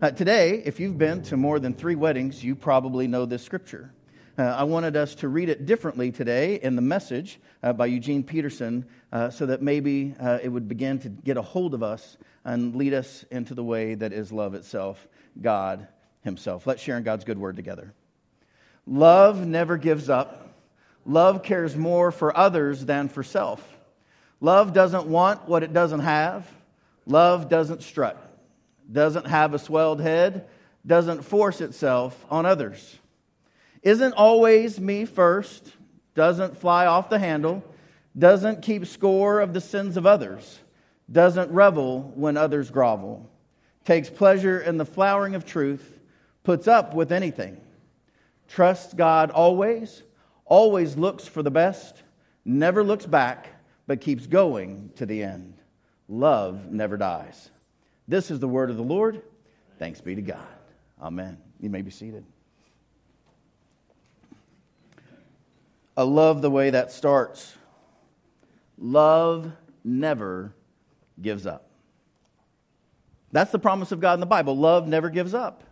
Uh, today, if you've been to more than three weddings, you probably know this scripture. Uh, I wanted us to read it differently today in the message uh, by Eugene Peterson uh, so that maybe uh, it would begin to get a hold of us and lead us into the way that is love itself, God Himself. Let's share in God's good word together. Love never gives up. Love cares more for others than for self. Love doesn't want what it doesn't have. Love doesn't strut, doesn't have a swelled head, doesn't force itself on others isn't always me first, doesn't fly off the handle, doesn't keep score of the sins of others, doesn't revel when others grovel, takes pleasure in the flowering of truth, puts up with anything, trusts God always, always looks for the best, never looks back, but keeps going to the end. Love never dies. This is the word of the Lord. Thanks be to God. Amen. You may be seated. I love the way that starts. Love never gives up. That's the promise of God in the Bible. Love never gives up.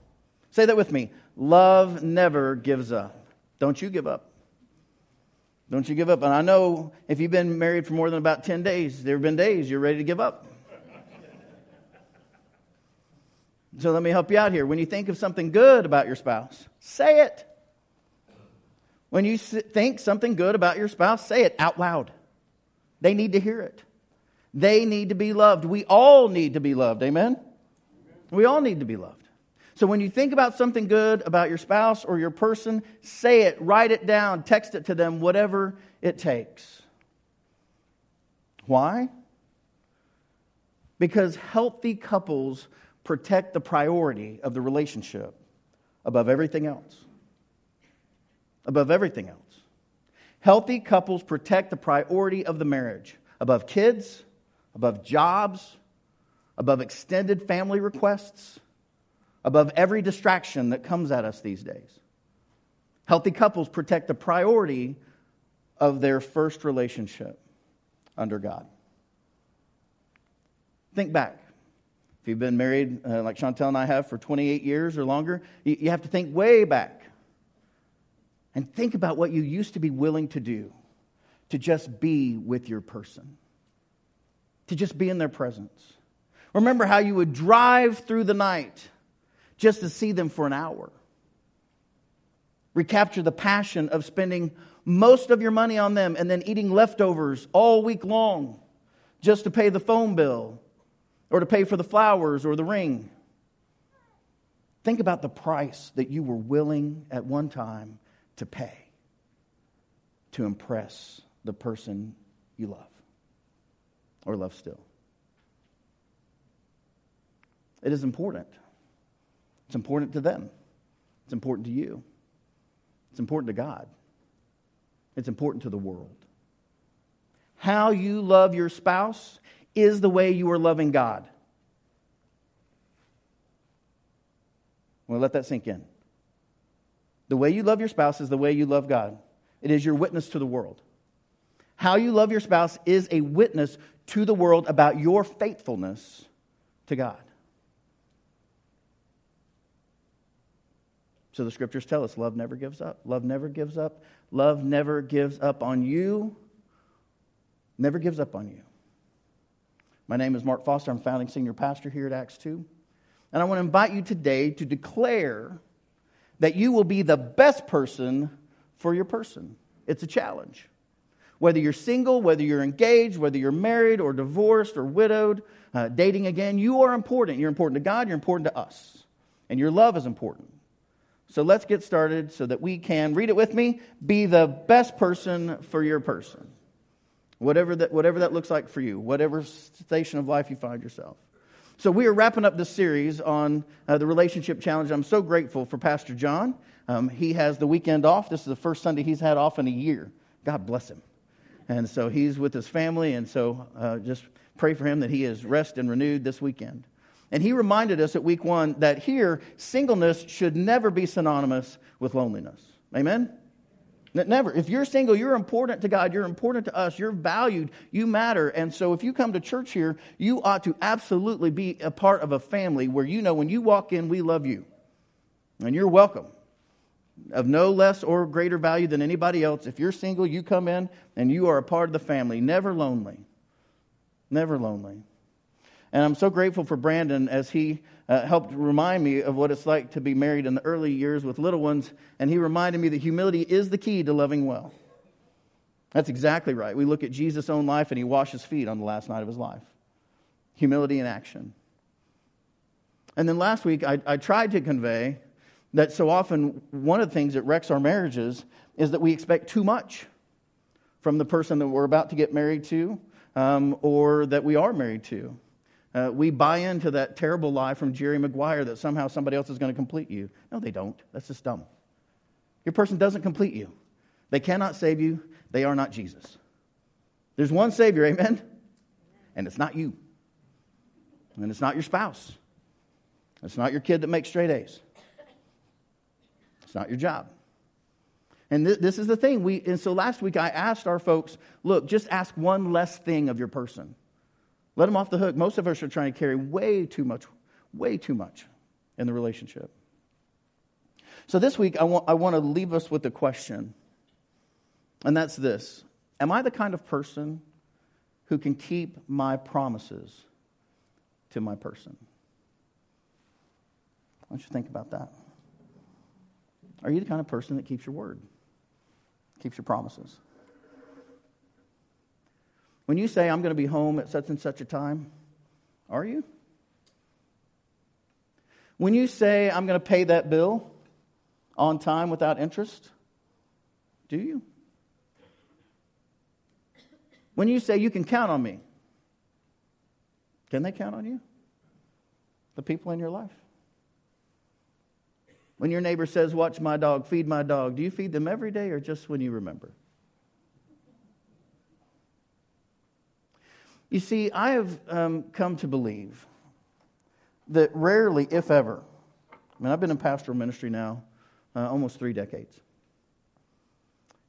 Say that with me. Love never gives up. Don't you give up. Don't you give up. And I know if you've been married for more than about 10 days, there have been days you're ready to give up. So let me help you out here. When you think of something good about your spouse, say it. When you think something good about your spouse, say it out loud. They need to hear it. They need to be loved. We all need to be loved. Amen? We all need to be loved. So when you think about something good about your spouse or your person, say it, write it down, text it to them, whatever it takes. Why? Because healthy couples protect the priority of the relationship above everything else above everything else. Healthy couples protect the priority of the marriage above kids, above jobs, above extended family requests, above every distraction that comes at us these days. Healthy couples protect the priority of their first relationship under God. Think back. If you've been married, uh, like Chantel and I have, for 28 years or longer, you, you have to think way back and think about what you used to be willing to do to just be with your person, to just be in their presence. Remember how you would drive through the night just to see them for an hour. Recapture the passion of spending most of your money on them and then eating leftovers all week long just to pay the phone bill or to pay for the flowers or the ring. Think about the price that you were willing at one time to pay to impress the person you love or love still. It is important. It's important to them. It's important to you. It's important to God. It's important to the world. How you love your spouse is the way you are loving God. Well, let that sink in. The way you love your spouse is the way you love God. It is your witness to the world. How you love your spouse is a witness to the world about your faithfulness to God. So the scriptures tell us love never gives up. Love never gives up. Love never gives up on you. Never gives up on you. My name is Mark Foster. I'm founding senior pastor here at Acts 2. And I want to invite you today to declare that you will be the best person for your person. It's a challenge. Whether you're single, whether you're engaged, whether you're married or divorced or widowed, uh, dating again, you are important. You're important to God, you're important to us. And your love is important. So let's get started so that we can, read it with me, be the best person for your person. Whatever that, whatever that looks like for you, whatever station of life you find yourself. So, we are wrapping up this series on uh, the relationship challenge. I'm so grateful for Pastor John. Um, he has the weekend off. This is the first Sunday he's had off in a year. God bless him. And so he's with his family, and so uh, just pray for him that he is rest and renewed this weekend. And he reminded us at week one that here, singleness should never be synonymous with loneliness. Amen? Never. If you're single, you're important to God. You're important to us. You're valued. You matter. And so if you come to church here, you ought to absolutely be a part of a family where you know when you walk in, we love you. And you're welcome. Of no less or greater value than anybody else. If you're single, you come in and you are a part of the family. Never lonely. Never lonely. And I'm so grateful for Brandon as he uh, helped remind me of what it's like to be married in the early years with little ones. And he reminded me that humility is the key to loving well. That's exactly right. We look at Jesus' own life and he washed his feet on the last night of his life. Humility in action. And then last week, I, I tried to convey that so often one of the things that wrecks our marriages is that we expect too much from the person that we're about to get married to um, or that we are married to. Uh, we buy into that terrible lie from Jerry Maguire that somehow somebody else is going to complete you. No, they don't. That's just dumb. Your person doesn't complete you. They cannot save you. They are not Jesus. There's one Savior, amen? And it's not you. And it's not your spouse. It's not your kid that makes straight A's. It's not your job. And th- this is the thing. We, and so last week I asked our folks look, just ask one less thing of your person. Let them off the hook. Most of us are trying to carry way too much, way too much in the relationship. So this week, I want, I want to leave us with a question, and that's this Am I the kind of person who can keep my promises to my person? Why don't you think about that? Are you the kind of person that keeps your word, keeps your promises? When you say, I'm going to be home at such and such a time, are you? When you say, I'm going to pay that bill on time without interest, do you? When you say, you can count on me, can they count on you? The people in your life? When your neighbor says, Watch my dog, feed my dog, do you feed them every day or just when you remember? You see, I have um, come to believe that rarely, if ever, I mean, I've been in pastoral ministry now uh, almost three decades.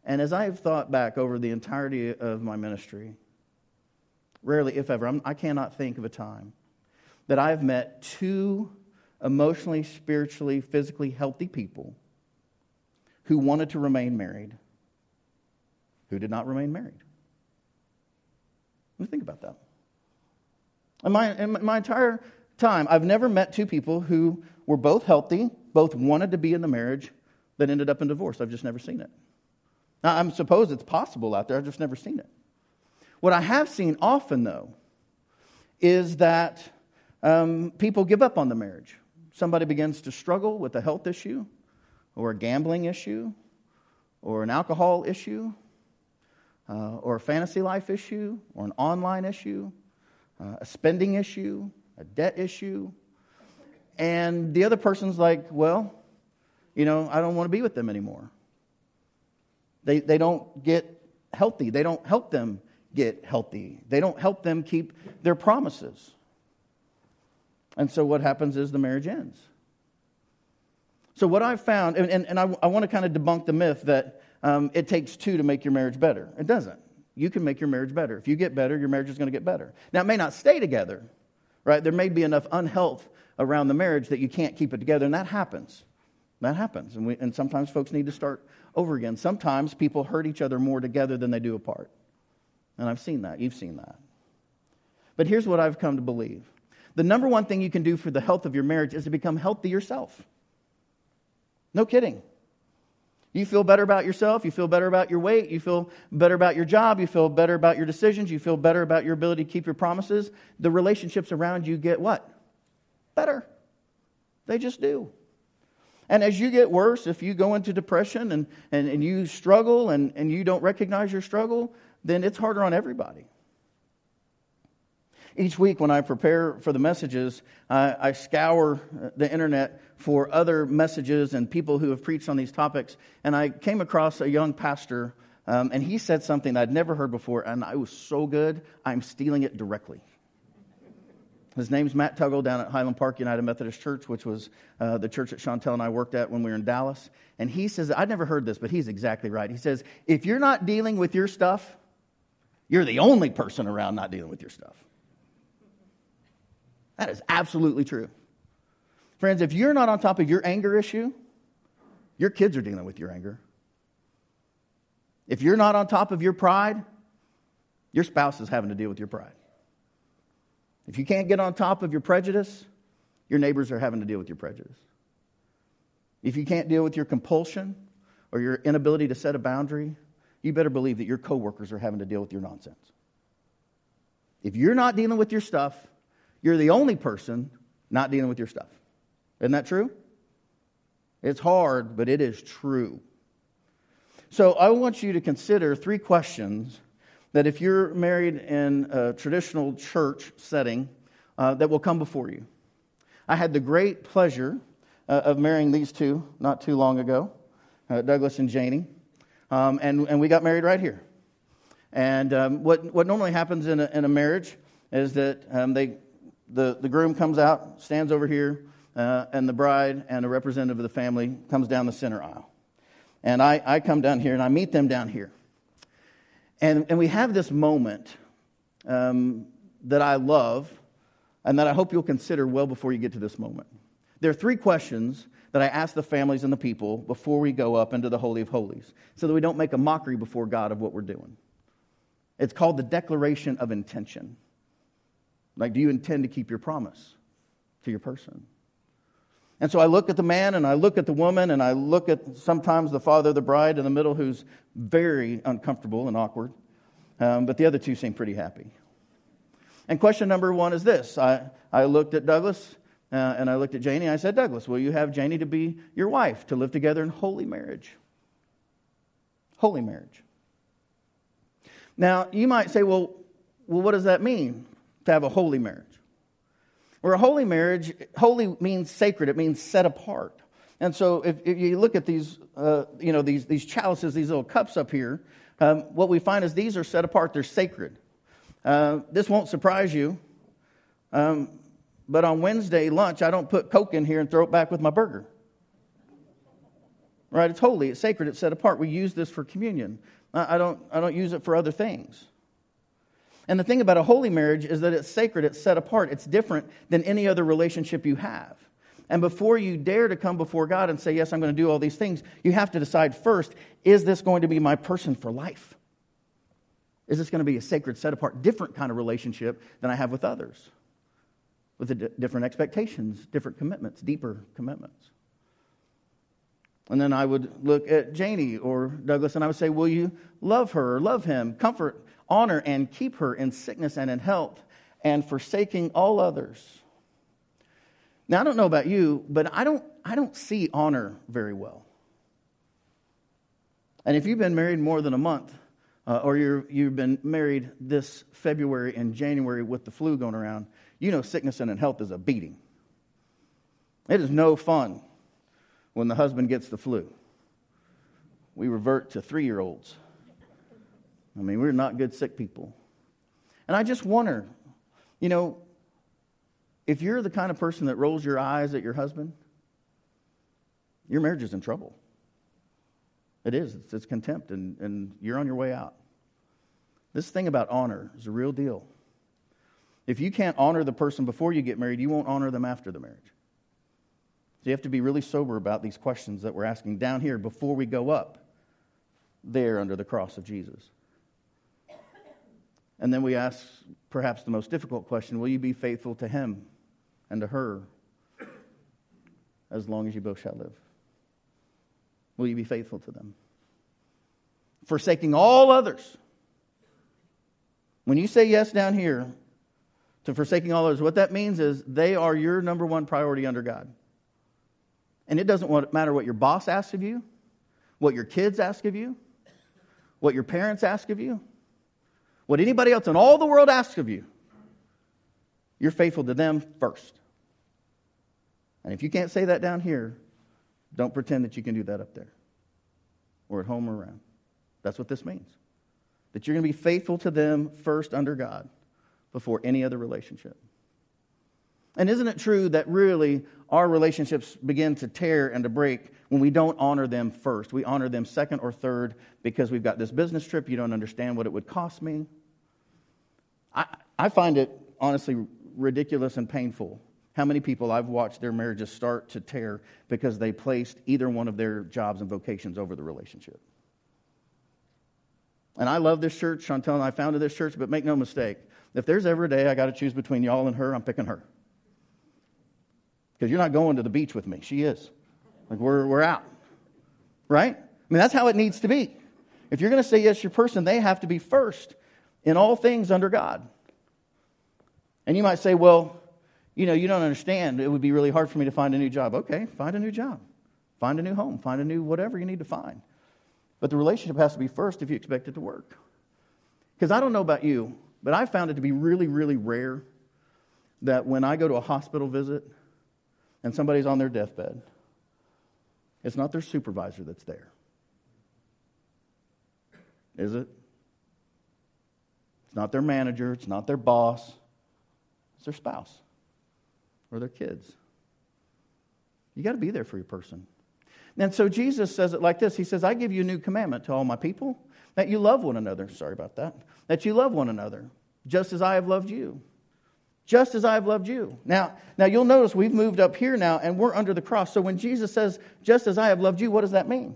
And as I have thought back over the entirety of my ministry, rarely, if ever, I'm, I cannot think of a time that I have met two emotionally, spiritually, physically healthy people who wanted to remain married who did not remain married. Let me think about that. In my, in my entire time, I've never met two people who were both healthy, both wanted to be in the marriage, that ended up in divorce. I've just never seen it. Now, I suppose it's possible out there, I've just never seen it. What I have seen often, though, is that um, people give up on the marriage. Somebody begins to struggle with a health issue, or a gambling issue, or an alcohol issue, uh, or a fantasy life issue, or an online issue, uh, a spending issue, a debt issue. And the other person's like, well, you know, I don't want to be with them anymore. They, they don't get healthy. They don't help them get healthy. They don't help them keep their promises. And so what happens is the marriage ends. So, what I've found, and, and, and I, I want to kind of debunk the myth that um, it takes two to make your marriage better. It doesn't. You can make your marriage better. If you get better, your marriage is going to get better. Now, it may not stay together, right? There may be enough unhealth around the marriage that you can't keep it together, and that happens. That happens. And, we, and sometimes folks need to start over again. Sometimes people hurt each other more together than they do apart. And I've seen that. You've seen that. But here's what I've come to believe the number one thing you can do for the health of your marriage is to become healthy yourself. No kidding. You feel better about yourself. You feel better about your weight. You feel better about your job. You feel better about your decisions. You feel better about your ability to keep your promises. The relationships around you get what? Better. They just do. And as you get worse, if you go into depression and, and, and you struggle and, and you don't recognize your struggle, then it's harder on everybody. Each week, when I prepare for the messages, I, I scour the internet for other messages and people who have preached on these topics. And I came across a young pastor, um, and he said something I'd never heard before, and it was so good, I'm stealing it directly. His name's Matt Tuggle down at Highland Park United Methodist Church, which was uh, the church that Chantel and I worked at when we were in Dallas. And he says, I'd never heard this, but he's exactly right. He says, if you're not dealing with your stuff, you're the only person around not dealing with your stuff. That is absolutely true. Friends, if you're not on top of your anger issue, your kids are dealing with your anger. If you're not on top of your pride, your spouse is having to deal with your pride. If you can't get on top of your prejudice, your neighbors are having to deal with your prejudice. If you can't deal with your compulsion or your inability to set a boundary, you better believe that your coworkers are having to deal with your nonsense. If you're not dealing with your stuff, you're the only person not dealing with your stuff. Isn't that true? It's hard, but it is true. So I want you to consider three questions that if you're married in a traditional church setting, uh, that will come before you. I had the great pleasure uh, of marrying these two not too long ago, uh, Douglas and Janie, um, and, and we got married right here. And um, what, what normally happens in a, in a marriage is that um, they, the, the groom comes out, stands over here, uh, and the bride and a representative of the family comes down the center aisle. And I, I come down here and I meet them down here. And, and we have this moment um, that I love and that I hope you'll consider well before you get to this moment. There are three questions that I ask the families and the people before we go up into the Holy of Holies so that we don't make a mockery before God of what we're doing. It's called the declaration of intention. Like, do you intend to keep your promise to your person? And so I look at the man and I look at the woman and I look at sometimes the father of the bride in the middle who's very uncomfortable and awkward. Um, but the other two seem pretty happy. And question number one is this I, I looked at Douglas uh, and I looked at Janie. I said, Douglas, will you have Janie to be your wife to live together in holy marriage? Holy marriage. Now, you might say, well, well, what does that mean to have a holy marriage? Where a holy marriage, holy means sacred, it means set apart. And so if, if you look at these, uh, you know, these, these chalices, these little cups up here, um, what we find is these are set apart, they're sacred. Uh, this won't surprise you, um, but on Wednesday lunch, I don't put Coke in here and throw it back with my burger. Right? It's holy, it's sacred, it's set apart. We use this for communion. I, I don't, I don't use it for other things. And the thing about a holy marriage is that it's sacred, it's set apart, it's different than any other relationship you have. And before you dare to come before God and say, Yes, I'm going to do all these things, you have to decide first is this going to be my person for life? Is this going to be a sacred, set apart, different kind of relationship than I have with others? With d- different expectations, different commitments, deeper commitments. And then I would look at Janie or Douglas and I would say, Will you love her love him, comfort honor and keep her in sickness and in health, and forsaking all others. Now, I don't know about you, but I don't, I don't see honor very well. And if you've been married more than a month, uh, or you you've been married this February and January with the flu going around, you know sickness and in health is a beating. It is no fun when the husband gets the flu. We revert to three year olds. I mean, we're not good sick people. And I just wonder, you know, if you're the kind of person that rolls your eyes at your husband, your marriage is in trouble. It is. It's, it's contempt, and, and you're on your way out. This thing about honor is a real deal. If you can't honor the person before you get married, you won't honor them after the marriage. So you have to be really sober about these questions that we're asking down here before we go up there under the cross of Jesus. And then we ask perhaps the most difficult question Will you be faithful to him and to her as long as you both shall live? Will you be faithful to them? Forsaking all others. When you say yes down here to forsaking all others, what that means is they are your number one priority under God. And it doesn't matter what your boss asks of you, what your kids ask of you, what your parents ask of you what anybody else in all the world asks of you, you're faithful to them first. And if you can't say that down here, don't pretend that you can do that up there or at home or around. That's what this means. That you're going to be faithful to them first under God before any other relationship. And isn't it true that really our relationships begin to tear and to break when we don't honor them first? We honor them second or third because we've got this business trip. You don't understand what it would cost me. I, I find it honestly ridiculous and painful how many people I've watched their marriages start to tear because they placed either one of their jobs and vocations over the relationship. And I love this church. Chantel and I founded this church, but make no mistake, if there's ever a day I got to choose between y'all and her, I'm picking her. Because you're not going to the beach with me. She is. Like, we're, we're out. Right? I mean, that's how it needs to be. If you're going to say yes to your person, they have to be first in all things under God. And you might say, well, you know, you don't understand. It would be really hard for me to find a new job. Okay, find a new job. Find a new home. Find a new whatever you need to find. But the relationship has to be first if you expect it to work. Because I don't know about you, but I found it to be really, really rare that when I go to a hospital visit and somebody's on their deathbed, it's not their supervisor that's there. Is it? It's not their manager, it's not their boss, it's their spouse or their kids. You got to be there for your person. And so Jesus says it like this He says, I give you a new commandment to all my people that you love one another. Sorry about that. That you love one another, just as I have loved you. Just as I have loved you. Now, now you'll notice we've moved up here now and we're under the cross. So when Jesus says, just as I have loved you, what does that mean?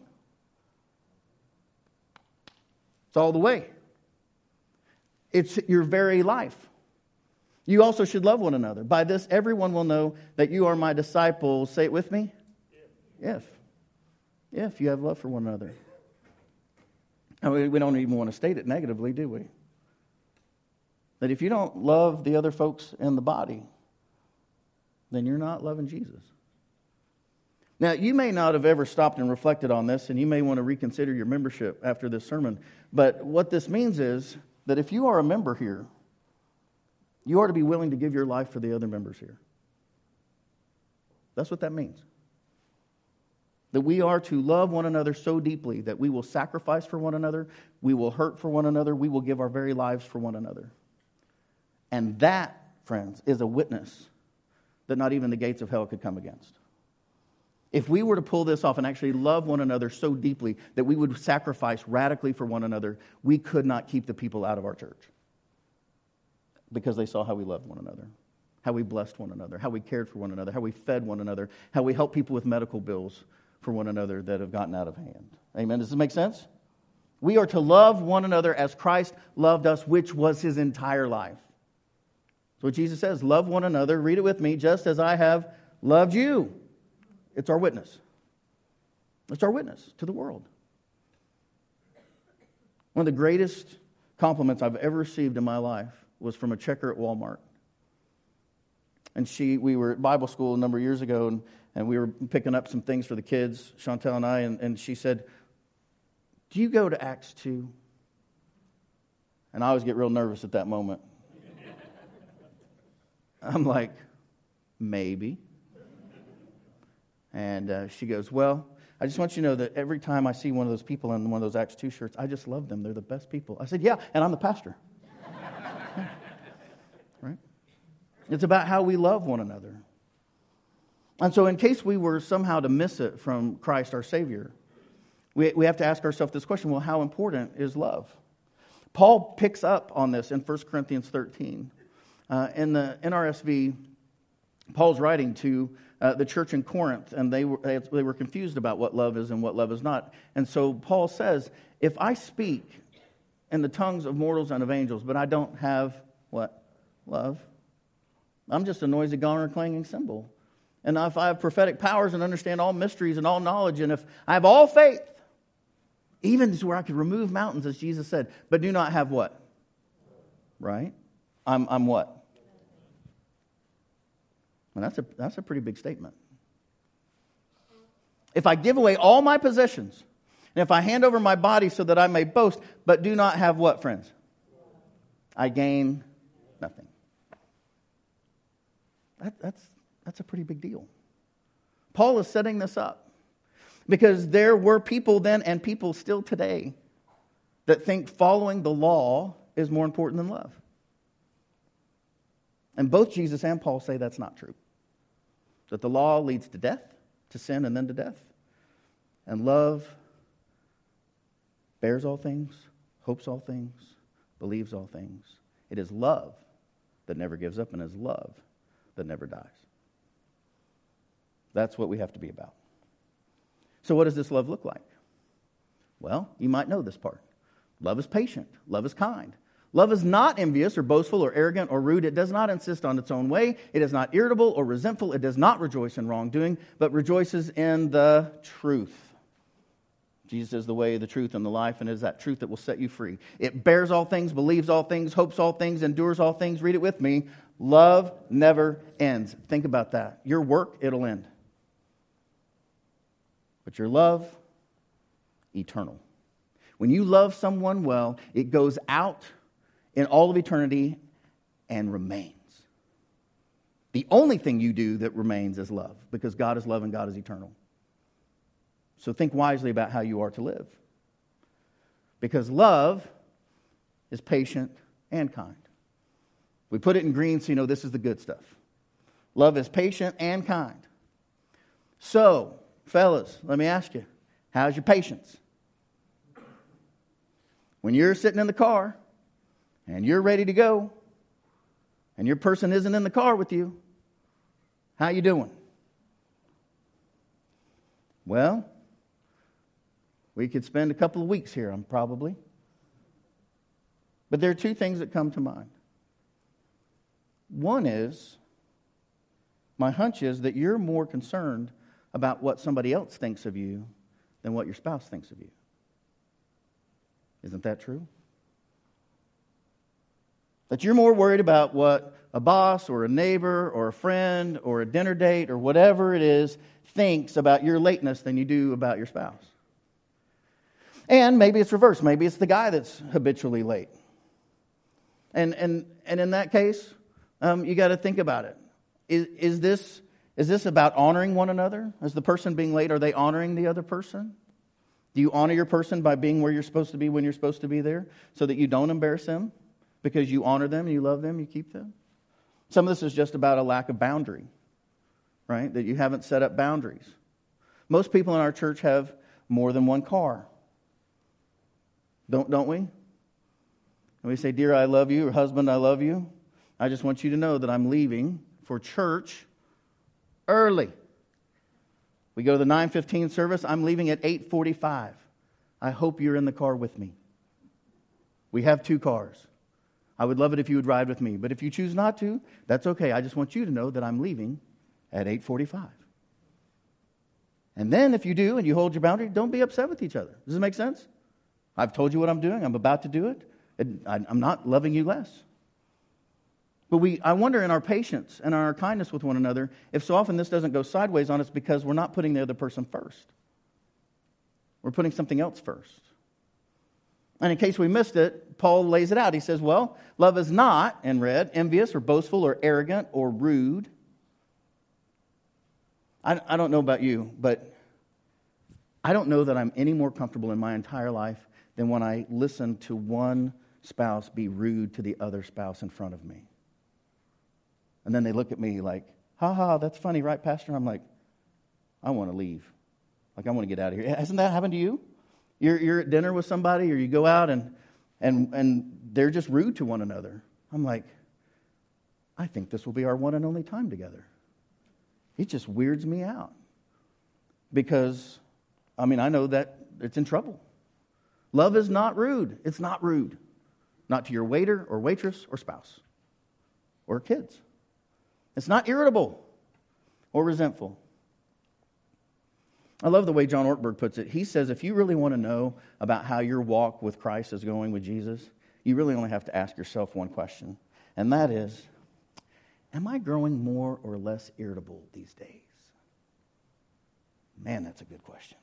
It's all the way. It's your very life. You also should love one another. By this, everyone will know that you are my disciples. Say it with me. If. If you have love for one another. We don't even want to state it negatively, do we? That if you don't love the other folks in the body, then you're not loving Jesus. Now, you may not have ever stopped and reflected on this, and you may want to reconsider your membership after this sermon. But what this means is that if you are a member here, you are to be willing to give your life for the other members here. That's what that means. That we are to love one another so deeply that we will sacrifice for one another, we will hurt for one another, we will give our very lives for one another. And that, friends, is a witness that not even the gates of hell could come against. If we were to pull this off and actually love one another so deeply that we would sacrifice radically for one another, we could not keep the people out of our church because they saw how we loved one another, how we blessed one another, how we cared for one another, how we fed one another, how we helped people with medical bills for one another that have gotten out of hand. Amen. Does this make sense? We are to love one another as Christ loved us, which was his entire life. So Jesus says, love one another, read it with me, just as I have loved you. It's our witness. It's our witness to the world. One of the greatest compliments I've ever received in my life was from a checker at Walmart. And she, we were at Bible school a number of years ago, and, and we were picking up some things for the kids, Chantel and I, and, and she said, Do you go to Acts 2? And I always get real nervous at that moment. I'm like, Maybe. And uh, she goes, Well, I just want you to know that every time I see one of those people in one of those Acts 2 shirts, I just love them. They're the best people. I said, Yeah, and I'm the pastor. right? It's about how we love one another. And so, in case we were somehow to miss it from Christ our Savior, we, we have to ask ourselves this question well, how important is love? Paul picks up on this in 1 Corinthians 13. Uh, in the NRSV, Paul's writing to uh, the church in Corinth, and they were, they were confused about what love is and what love is not. And so Paul says, If I speak in the tongues of mortals and of angels, but I don't have what? Love. I'm just a noisy gong or clanging cymbal. And if I have prophetic powers and understand all mysteries and all knowledge, and if I have all faith, even to where I could remove mountains, as Jesus said, but do not have what? Right? I'm, I'm what? That's a, that's a pretty big statement. If I give away all my possessions, and if I hand over my body so that I may boast, but do not have what, friends? I gain nothing. That, that's, that's a pretty big deal. Paul is setting this up because there were people then and people still today that think following the law is more important than love. And both Jesus and Paul say that's not true. That the law leads to death, to sin, and then to death. And love bears all things, hopes all things, believes all things. It is love that never gives up, and is love that never dies. That's what we have to be about. So, what does this love look like? Well, you might know this part. Love is patient, love is kind. Love is not envious or boastful or arrogant or rude. It does not insist on its own way. It is not irritable or resentful. It does not rejoice in wrongdoing, but rejoices in the truth. Jesus is the way, the truth, and the life, and it is that truth that will set you free. It bears all things, believes all things, hopes all things, endures all things. Read it with me. Love never ends. Think about that. Your work, it'll end. But your love, eternal. When you love someone well, it goes out in all of eternity and remains. The only thing you do that remains is love, because God is love and God is eternal. So think wisely about how you are to live. Because love is patient and kind. We put it in green so you know this is the good stuff. Love is patient and kind. So, fellas, let me ask you how's your patience? When you're sitting in the car and you're ready to go and your person isn't in the car with you, how you doing? Well, we could spend a couple of weeks here, I'm probably. But there are two things that come to mind. One is my hunch is that you're more concerned about what somebody else thinks of you than what your spouse thinks of you. Isn't that true? That you're more worried about what a boss or a neighbor or a friend or a dinner date or whatever it is thinks about your lateness than you do about your spouse. And maybe it's reversed. Maybe it's the guy that's habitually late. And, and, and in that case, um, you got to think about it. Is, is, this, is this about honoring one another? Is the person being late, are they honoring the other person? Do you honor your person by being where you're supposed to be when you're supposed to be there so that you don't embarrass them because you honor them you love them, you keep them? Some of this is just about a lack of boundary, right? That you haven't set up boundaries. Most people in our church have more than one car. Don't, don't we? And we say, Dear, I love you, or husband, I love you. I just want you to know that I'm leaving for church early. We go to the 9:15 service. I'm leaving at 8:45. I hope you're in the car with me. We have two cars. I would love it if you would ride with me, but if you choose not to, that's okay. I just want you to know that I'm leaving at 8:45. And then if you do and you hold your boundary, don't be upset with each other. Does it make sense? I've told you what I'm doing. I'm about to do it. I'm not loving you less. But we, I wonder in our patience and our kindness with one another, if so often this doesn't go sideways on us because we're not putting the other person first. We're putting something else first. And in case we missed it, Paul lays it out. He says, Well, love is not, in red, envious or boastful or arrogant or rude. I, I don't know about you, but I don't know that I'm any more comfortable in my entire life than when I listen to one spouse be rude to the other spouse in front of me. And then they look at me like, ha ha, that's funny, right, Pastor? I'm like, I want to leave. Like, I want to get out of here. Hasn't that happened to you? You're, you're at dinner with somebody or you go out and, and, and they're just rude to one another. I'm like, I think this will be our one and only time together. It just weirds me out. Because, I mean, I know that it's in trouble. Love is not rude. It's not rude. Not to your waiter or waitress or spouse or kids. It's not irritable or resentful. I love the way John Ortberg puts it. He says if you really want to know about how your walk with Christ is going with Jesus, you really only have to ask yourself one question, and that is Am I growing more or less irritable these days? Man, that's a good question.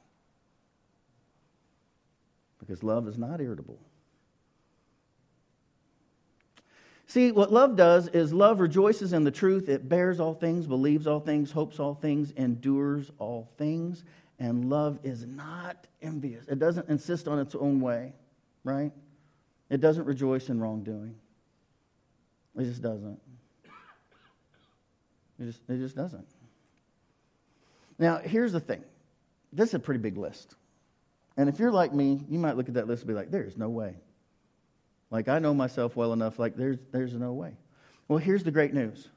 Because love is not irritable. See, what love does is love rejoices in the truth. It bears all things, believes all things, hopes all things, endures all things. And love is not envious. It doesn't insist on its own way, right? It doesn't rejoice in wrongdoing. It just doesn't. It just, it just doesn't. Now, here's the thing this is a pretty big list. And if you're like me, you might look at that list and be like, there's no way. Like, I know myself well enough, like, there's, there's no way. Well, here's the great news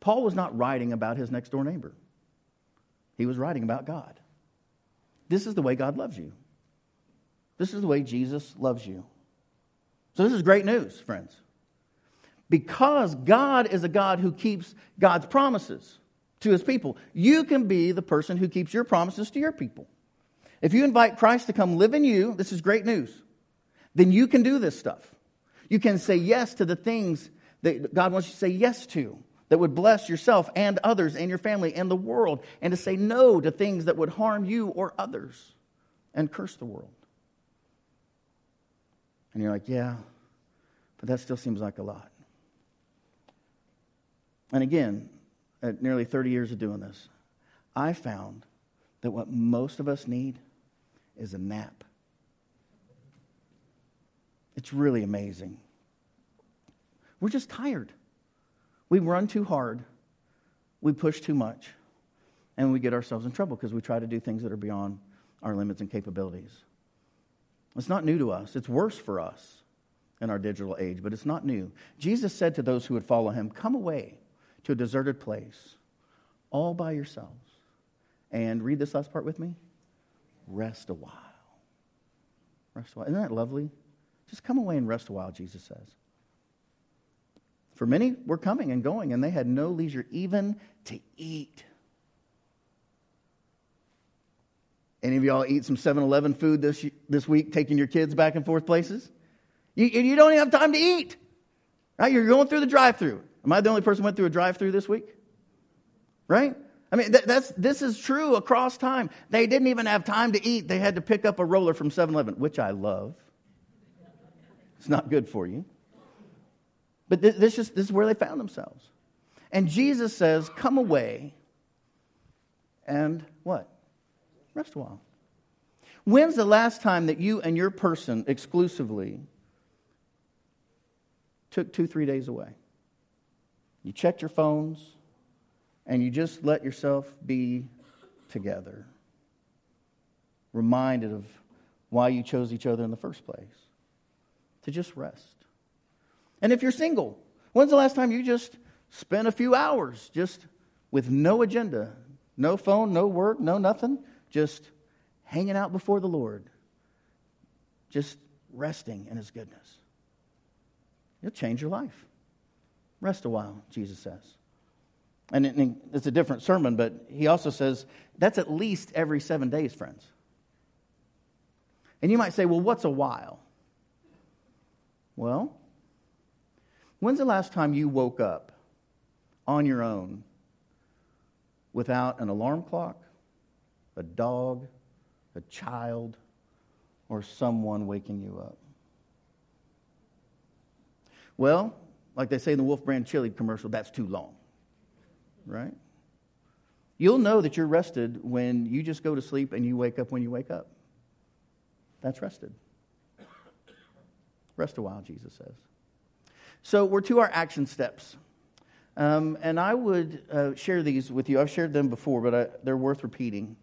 Paul was not writing about his next door neighbor, he was writing about God. This is the way God loves you. This is the way Jesus loves you. So, this is great news, friends. Because God is a God who keeps God's promises to his people, you can be the person who keeps your promises to your people. If you invite Christ to come live in you, this is great news. Then you can do this stuff. You can say yes to the things that God wants you to say yes to that would bless yourself and others and your family and the world, and to say no to things that would harm you or others and curse the world. And you're like, yeah, but that still seems like a lot. And again, at nearly 30 years of doing this, I found that what most of us need is a nap. It's really amazing. We're just tired. We run too hard, we push too much, and we get ourselves in trouble because we try to do things that are beyond our limits and capabilities. It's not new to us, it's worse for us in our digital age, but it's not new. Jesus said to those who would follow him, Come away to a deserted place all by yourselves. And read this last part with me rest a while. Rest a while. Isn't that lovely? Just come away and rest a while, Jesus says. For many were coming and going, and they had no leisure even to eat. Any of y'all eat some 7 Eleven food this, this week, taking your kids back and forth places? You, you don't even have time to eat. Right? You're going through the drive through. Am I the only person who went through a drive through this week? Right? I mean, that's, this is true across time. They didn't even have time to eat. They had to pick up a roller from 7 Eleven, which I love. It's not good for you. But this, is, this is where they found themselves. And Jesus says, Come away and what? Rest a while. When's the last time that you and your person exclusively took two, three days away? You checked your phones and you just let yourself be together, reminded of why you chose each other in the first place, to just rest. And if you're single, when's the last time you just spent a few hours just with no agenda, no phone, no work, no nothing, just hanging out before the Lord, just resting in His goodness? It'll change your life. Rest a while, Jesus says. And it's a different sermon, but he also says that's at least every seven days, friends. And you might say, well, what's a while? Well, when's the last time you woke up on your own without an alarm clock, a dog, a child, or someone waking you up? Well, like they say in the Wolf Brand chili commercial, that's too long, right? You'll know that you're rested when you just go to sleep and you wake up when you wake up. That's rested. Rest a while, Jesus says. So we're to our action steps. Um, and I would uh, share these with you. I've shared them before, but I, they're worth repeating.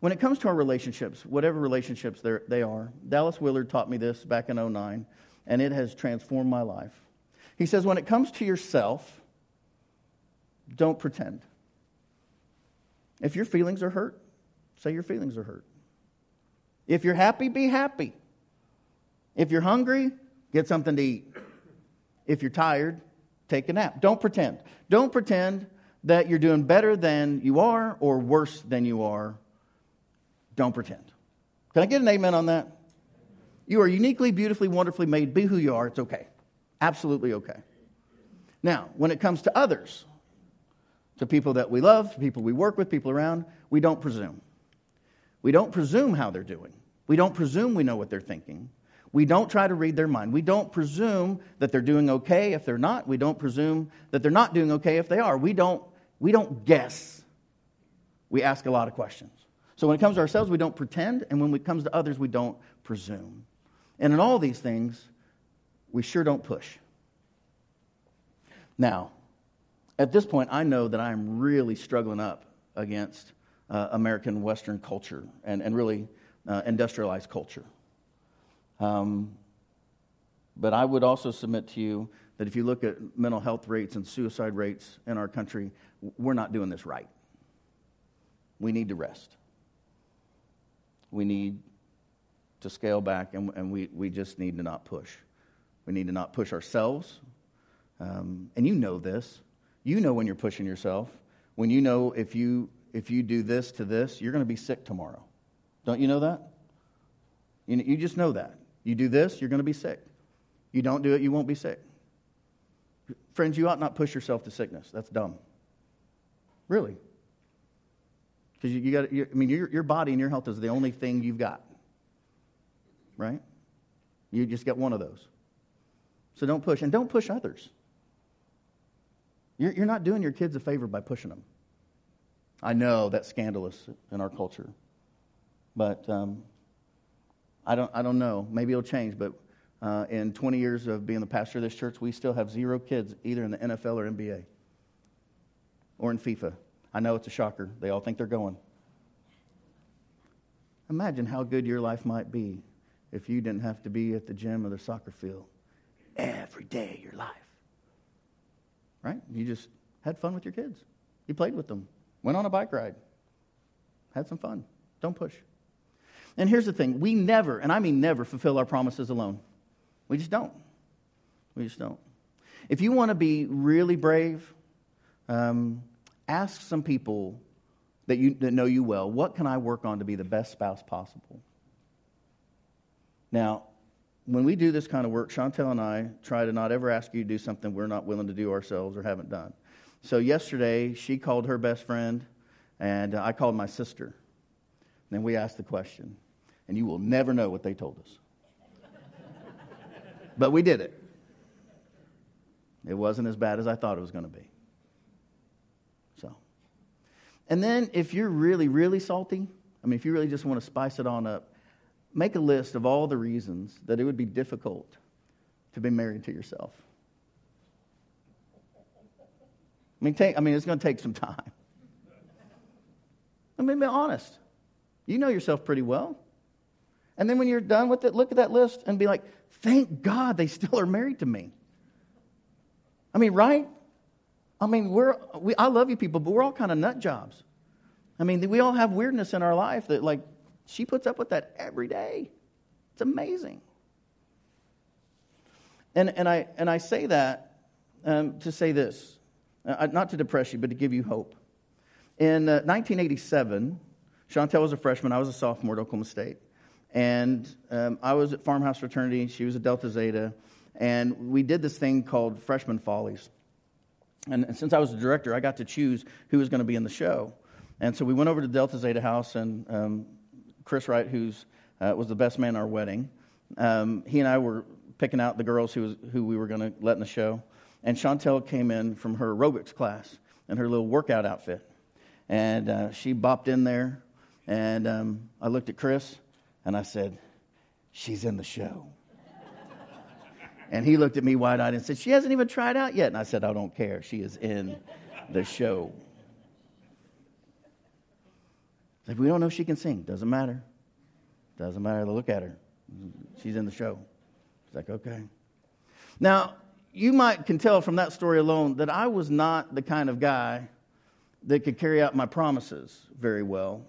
When it comes to our relationships, whatever relationships they are, Dallas Willard taught me this back in 09, and it has transformed my life. He says, when it comes to yourself, don't pretend. If your feelings are hurt, say your feelings are hurt. If you're happy, be happy. If you're hungry, get something to eat. If you're tired, take a nap. Don't pretend. Don't pretend that you're doing better than you are or worse than you are. Don't pretend. Can I get an amen on that? You are uniquely, beautifully, wonderfully made. Be who you are. It's okay. Absolutely okay. Now, when it comes to others, to people that we love, people we work with, people around, we don't presume. We don't presume how they're doing. We don't presume we know what they're thinking. We don't try to read their mind. We don't presume that they're doing okay if they're not. We don't presume that they're not doing okay if they are. We don't, we don't guess. We ask a lot of questions. So when it comes to ourselves, we don't pretend, and when it comes to others, we don't presume. And in all these things, we sure don't push. Now, at this point, I know that I'm really struggling up against uh, American Western culture and, and really uh, industrialized culture. Um, but I would also submit to you that if you look at mental health rates and suicide rates in our country, we're not doing this right. We need to rest. We need to scale back, and, and we, we just need to not push. We need to not push ourselves. Um, and you know this. You know when you're pushing yourself. When you know if you, if you do this to this, you're going to be sick tomorrow. Don't you know that? You, you just know that. You do this, you're going to be sick. You don't do it, you won't be sick. Friends, you ought not push yourself to sickness. That's dumb. Really. Because you, you got, I mean, your, your body and your health is the only thing you've got, right? You just get one of those. So don't push, and don't push others. You're, you're not doing your kids a favor by pushing them. I know that's scandalous in our culture, but um, I don't, I don't know. Maybe it'll change, but uh, in 20 years of being the pastor of this church, we still have zero kids either in the NFL or NBA or in FIFA. I know it's a shocker. They all think they're going. Imagine how good your life might be if you didn't have to be at the gym or the soccer field every day of your life. Right? You just had fun with your kids. You played with them, went on a bike ride, had some fun. Don't push. And here's the thing we never, and I mean never, fulfill our promises alone. We just don't. We just don't. If you want to be really brave, um, ask some people that, you, that know you well, what can I work on to be the best spouse possible? Now, when we do this kind of work, Chantel and I try to not ever ask you to do something we're not willing to do ourselves or haven't done. So yesterday, she called her best friend, and I called my sister. Then we asked the question, and you will never know what they told us. but we did it. It wasn't as bad as I thought it was going to be. So, and then if you're really, really salty, I mean, if you really just want to spice it on up, make a list of all the reasons that it would be difficult to be married to yourself. I mean, take, I mean, it's going to take some time. I mean, be honest. You know yourself pretty well. And then when you're done with it, look at that list and be like, thank God they still are married to me. I mean, right? I mean, we're, we, I love you people, but we're all kind of nut jobs. I mean, we all have weirdness in our life that, like, she puts up with that every day. It's amazing. And, and, I, and I say that um, to say this, uh, not to depress you, but to give you hope. In uh, 1987, Chantel was a freshman, I was a sophomore at Oklahoma State. And um, I was at Farmhouse Fraternity, she was at Delta Zeta, and we did this thing called Freshman Follies. And since I was the director, I got to choose who was going to be in the show. And so we went over to Delta Zeta House, and um, Chris Wright, who uh, was the best man at our wedding, um, he and I were picking out the girls who, was, who we were going to let in the show. And Chantel came in from her aerobics class in her little workout outfit. And uh, she bopped in there, and um, I looked at Chris, and I said, She's in the show. And he looked at me wide eyed and said, She hasn't even tried out yet. And I said, I don't care. She is in the show. Like, we don't know if she can sing. Doesn't matter. Doesn't matter. Look at her. She's in the show. It's like, okay. Now, you might can tell from that story alone that I was not the kind of guy that could carry out my promises very well.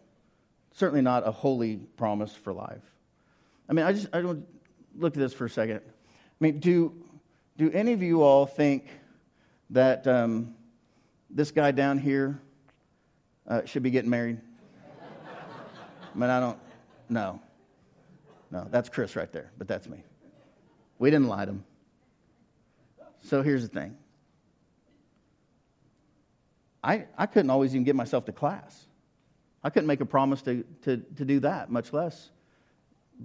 Certainly not a holy promise for life. I mean, I just I don't look at this for a second. I mean, do, do any of you all think that um, this guy down here uh, should be getting married? I mean, I don't, no. No, that's Chris right there, but that's me. We didn't lie to him. So here's the thing I, I couldn't always even get myself to class. I couldn't make a promise to, to, to do that, much less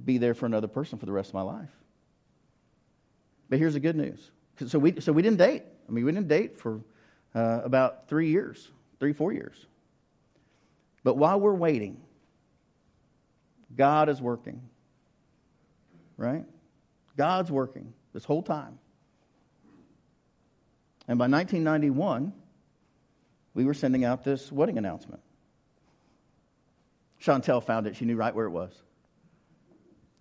be there for another person for the rest of my life. But here's the good news. So we, so we didn't date. I mean, we didn't date for uh, about three years, three, four years. But while we're waiting, God is working. Right? God's working this whole time. And by 1991, we were sending out this wedding announcement. Chantel found it. She knew right where it was.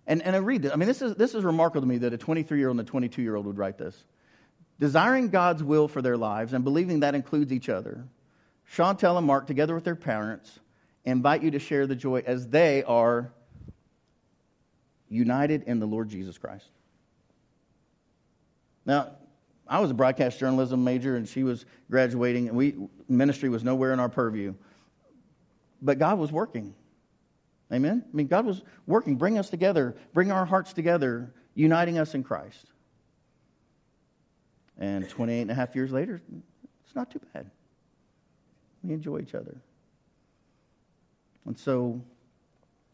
And, and I read this. I mean, this is, this is remarkable to me that a 23 year old and a 22 year old would write this. Desiring God's will for their lives and believing that includes each other, Chantel and Mark, together with their parents, invite you to share the joy as they are united in the Lord Jesus Christ. Now, I was a broadcast journalism major and she was graduating, and we ministry was nowhere in our purview. But God was working. Amen? I mean, God was working, bring us together, bring our hearts together, uniting us in Christ. And 28 and a half years later, it's not too bad. We enjoy each other. And so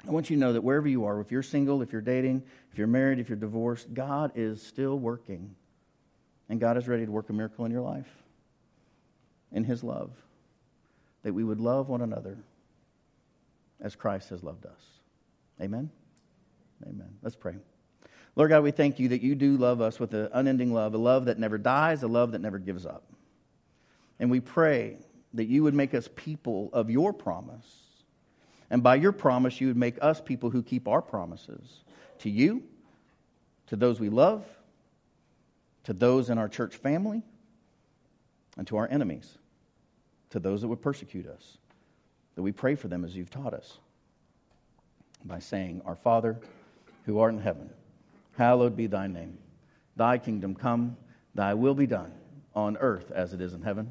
I want you to know that wherever you are, if you're single, if you're dating, if you're married, if you're divorced, God is still working. And God is ready to work a miracle in your life, in His love, that we would love one another as Christ has loved us. Amen? Amen. Let's pray. Lord God, we thank you that you do love us with an unending love, a love that never dies, a love that never gives up. And we pray that you would make us people of your promise. And by your promise, you would make us people who keep our promises to you, to those we love, to those in our church family, and to our enemies, to those that would persecute us, that we pray for them as you've taught us by saying, Our Father, who art in heaven, hallowed be thy name. Thy kingdom come, thy will be done, on earth as it is in heaven.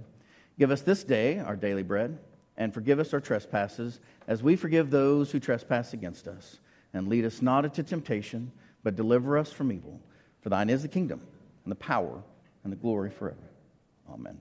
Give us this day our daily bread, and forgive us our trespasses, as we forgive those who trespass against us. And lead us not into temptation, but deliver us from evil. For thine is the kingdom and the power and the glory forever. Amen.